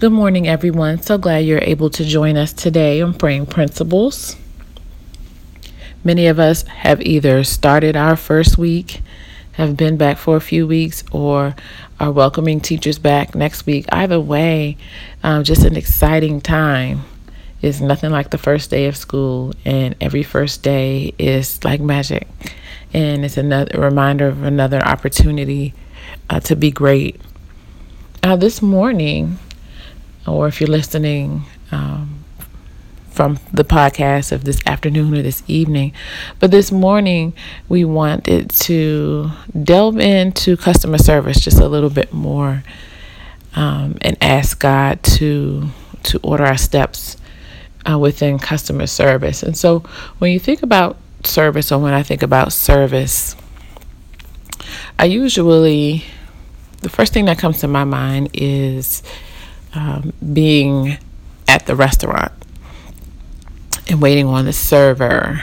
Good morning, everyone. So glad you're able to join us today on Praying Principles. Many of us have either started our first week, have been back for a few weeks, or are welcoming teachers back next week. Either way, um, just an exciting time. It's nothing like the first day of school, and every first day is like magic. And it's another reminder of another opportunity uh, to be great. Uh, this morning, or if you're listening um, from the podcast of this afternoon or this evening. But this morning, we wanted to delve into customer service just a little bit more um, and ask God to to order our steps uh, within customer service. And so, when you think about service, or when I think about service, I usually the first thing that comes to my mind is um, being at the restaurant and waiting on the server.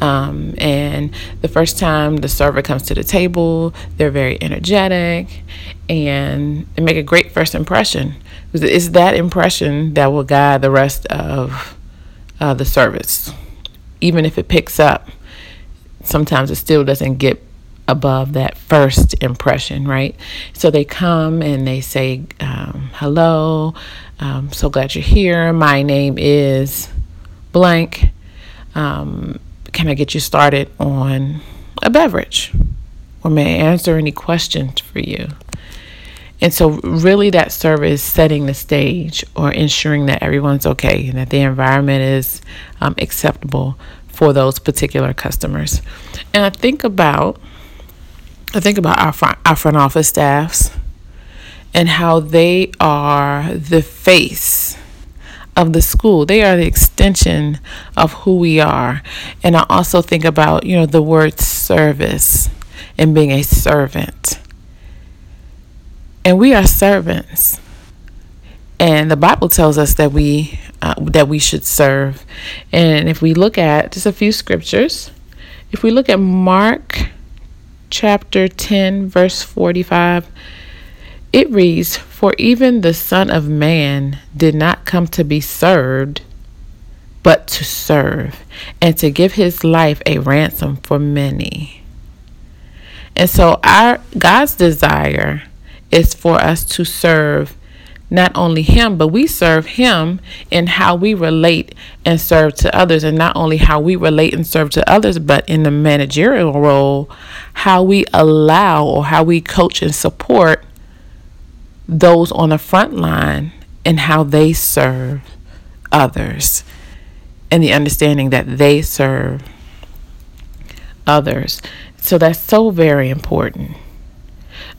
Um, and the first time the server comes to the table, they're very energetic and they make a great first impression. It's that impression that will guide the rest of uh, the service. Even if it picks up, sometimes it still doesn't get above that first impression, right? So they come and they say, um, Hello, I'm so glad you're here. My name is blank. Um, can I get you started on a beverage? Or may I answer any questions for you? And so, really, that service setting the stage or ensuring that everyone's okay and that the environment is um, acceptable for those particular customers. And I think about I think about our front, our front office staffs and how they are the face of the school. They are the extension of who we are. And I also think about, you know, the word service and being a servant. And we are servants. And the Bible tells us that we uh, that we should serve. And if we look at just a few scriptures, if we look at Mark chapter 10, verse 45, it reads, For even the Son of Man did not come to be served, but to serve, and to give his life a ransom for many. And so our God's desire is for us to serve not only him, but we serve him in how we relate and serve to others. And not only how we relate and serve to others, but in the managerial role, how we allow or how we coach and support those on the front line and how they serve others. And the understanding that they serve others. So that's so very important.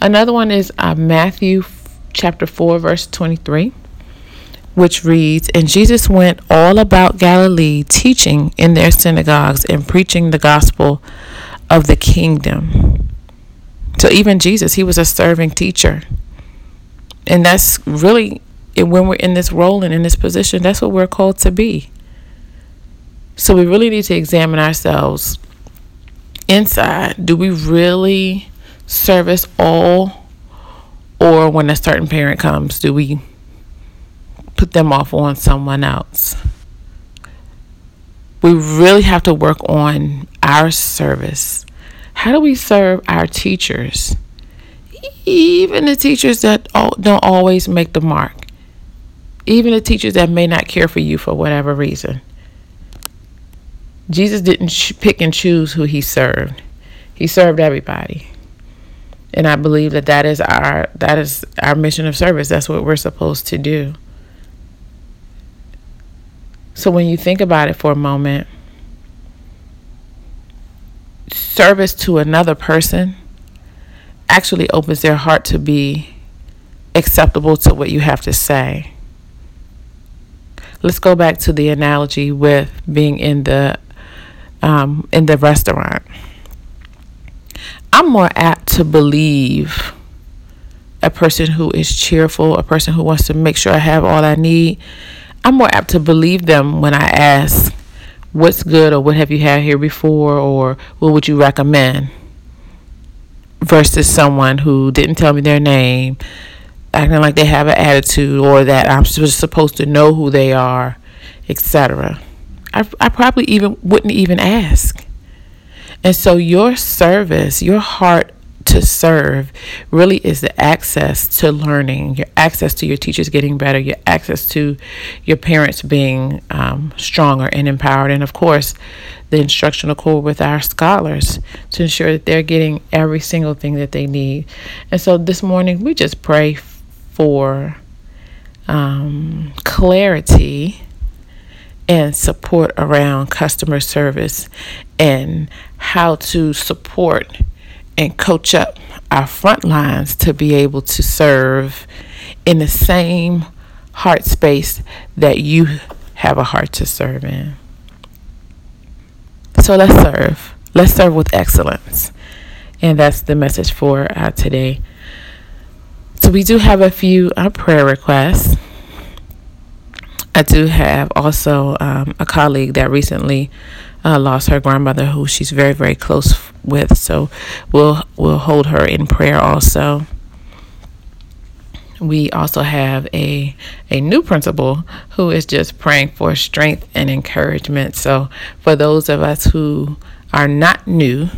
Another one is uh, Matthew chapter 4, verse 23, which reads And Jesus went all about Galilee, teaching in their synagogues and preaching the gospel of the kingdom. So even Jesus, he was a serving teacher. And that's really when we're in this role and in this position, that's what we're called to be. So we really need to examine ourselves inside. Do we really service all or when a certain parent comes, do we put them off on someone else? We really have to work on our service. How do we serve our teachers? Even the teachers that don't always make the mark. Even the teachers that may not care for you for whatever reason. Jesus didn't pick and choose who he served. He served everybody and I believe that that is our that is our mission of service. That's what we're supposed to do. So when you think about it for a moment, service to another person actually opens their heart to be acceptable to what you have to say. Let's go back to the analogy with being in the um, in the restaurant. I'm more apt to believe a person who is cheerful, a person who wants to make sure I have all I need. I'm more apt to believe them when I ask, What's good, or what have you had here before, or what would you recommend? Versus someone who didn't tell me their name, acting like they have an attitude or that I'm supposed to know who they are, etc. I, I probably even wouldn't even ask. And so your service, your heart to serve really is the access to learning, your access to your teachers getting better, your access to your parents being um, stronger and empowered, and of course, the instructional core with our scholars to ensure that they're getting every single thing that they need. And so this morning, we just pray for um, clarity and support around customer service and how to support and coach up our front lines to be able to serve in the same heart space that you have a heart to serve in. So let's serve. Let's serve with excellence. And that's the message for uh, today. So we do have a few uh, prayer requests. I do have also um, a colleague that recently uh, lost her grandmother, who she's very, very close with. So we'll we'll hold her in prayer also. We also have a a new principal who is just praying for strength and encouragement. So for those of us who are not new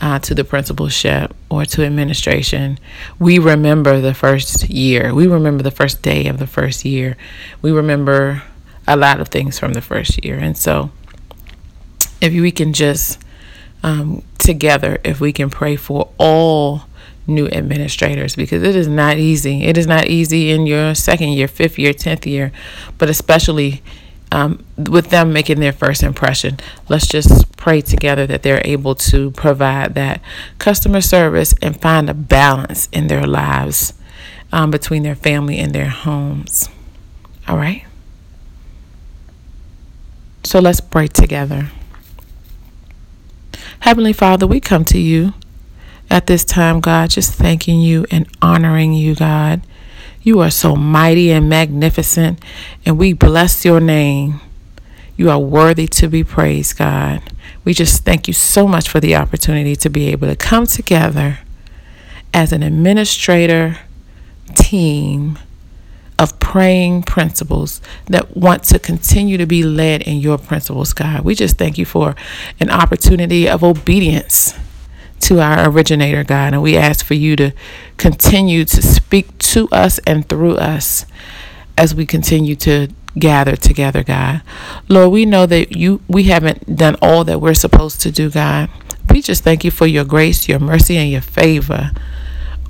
uh, to the principalship or to administration, we remember the first year. We remember the first day of the first year. We remember a lot of things from the first year, and so if we can just um, together, if we can pray for all new administrators, because it is not easy. It is not easy in your second year, fifth year, tenth year, but especially um, with them making their first impression. Let's just pray together that they're able to provide that customer service and find a balance in their lives um, between their family and their homes. All right? So let's pray together. Heavenly Father, we come to you at this time, God, just thanking you and honoring you, God. You are so mighty and magnificent, and we bless your name. You are worthy to be praised, God. We just thank you so much for the opportunity to be able to come together as an administrator team of praying principles that want to continue to be led in your principles, God. We just thank you for an opportunity of obedience to our originator, God. And we ask for you to continue to speak to us and through us as we continue to gather together, God. Lord, we know that you we haven't done all that we're supposed to do, God. We just thank you for your grace, your mercy, and your favor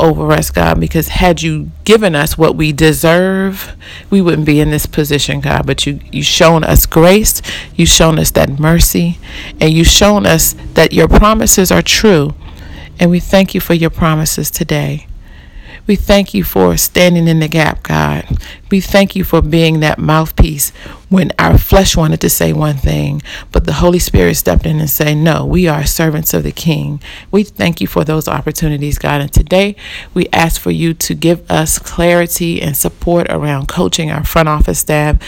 over us, God, because had you given us what we deserve, we wouldn't be in this position, God. But you you've shown us grace, you've shown us that mercy, and you've shown us that your promises are true. And we thank you for your promises today. We thank you for standing in the gap, God. We thank you for being that mouthpiece when our flesh wanted to say one thing, but the Holy Spirit stepped in and said, No, we are servants of the King. We thank you for those opportunities, God. And today we ask for you to give us clarity and support around coaching our front office staff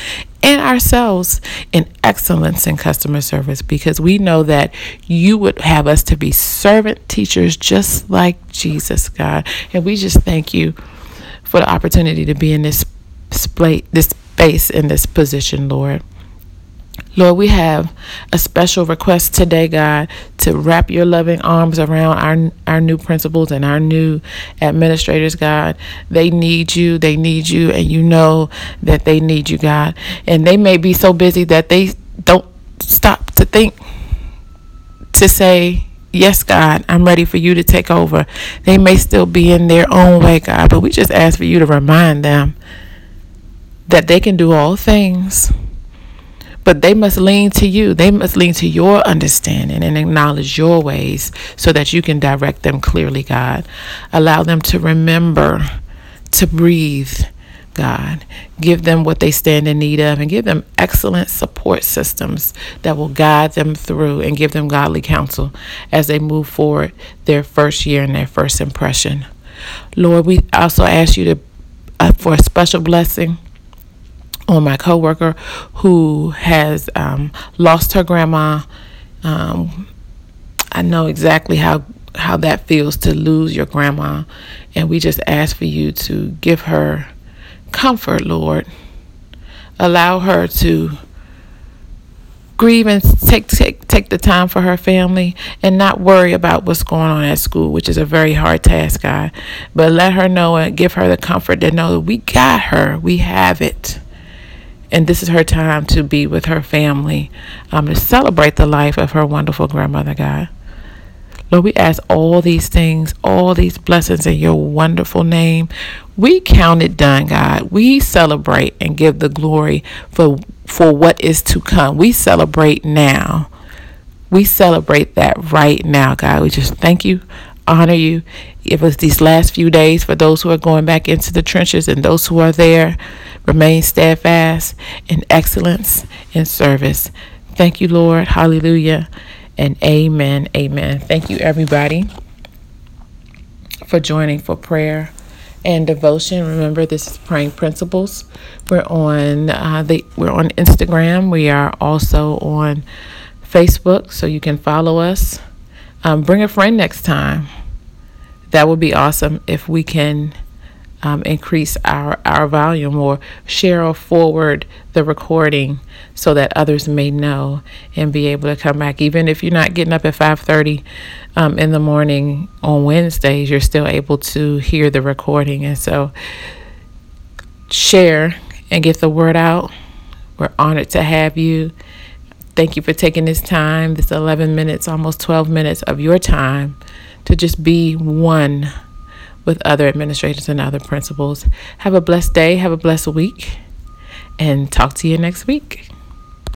and ourselves in excellence in customer service because we know that you would have us to be servant teachers just like Jesus, God. And we just thank you for the opportunity to be in this space, this space in this position, Lord. Lord, we have a special request today, God, to wrap your loving arms around our our new principals and our new administrators, God. They need you. They need you, and you know that they need you, God. And they may be so busy that they don't stop to think to say, Yes, God, I'm ready for you to take over. They may still be in their own way, God, but we just ask for you to remind them that they can do all things but they must lean to you. They must lean to your understanding and acknowledge your ways so that you can direct them clearly, God. Allow them to remember to breathe, God. Give them what they stand in need of and give them excellent support systems that will guide them through and give them godly counsel as they move forward their first year and their first impression. Lord, we also ask you to uh, for a special blessing on my coworker who has um, lost her grandma. Um, I know exactly how how that feels to lose your grandma. And we just ask for you to give her comfort, Lord. Allow her to grieve and take, take take the time for her family and not worry about what's going on at school, which is a very hard task, God. But let her know and give her the comfort to know that we got her, we have it. And this is her time to be with her family, um, to celebrate the life of her wonderful grandmother, God. Lord, we ask all these things, all these blessings in your wonderful name. We count it done, God. We celebrate and give the glory for for what is to come. We celebrate now. We celebrate that right now, God. We just thank you, honor you. It was these last few days for those who are going back into the trenches and those who are there. Remain steadfast in excellence in service. Thank you, Lord. Hallelujah and amen. Amen. Thank you, everybody, for joining for prayer and devotion. Remember, this is Praying Principles. We're on uh, the we're on Instagram. We are also on Facebook, so you can follow us. Um, bring a friend next time. That would be awesome if we can um, increase our, our volume or share or forward the recording so that others may know and be able to come back. Even if you're not getting up at 5:30 um, in the morning on Wednesdays, you're still able to hear the recording. And so, share and get the word out. We're honored to have you. Thank you for taking this time, this 11 minutes, almost 12 minutes of your time to just be one with other administrators and other principals. Have a blessed day. Have a blessed week. And talk to you next week.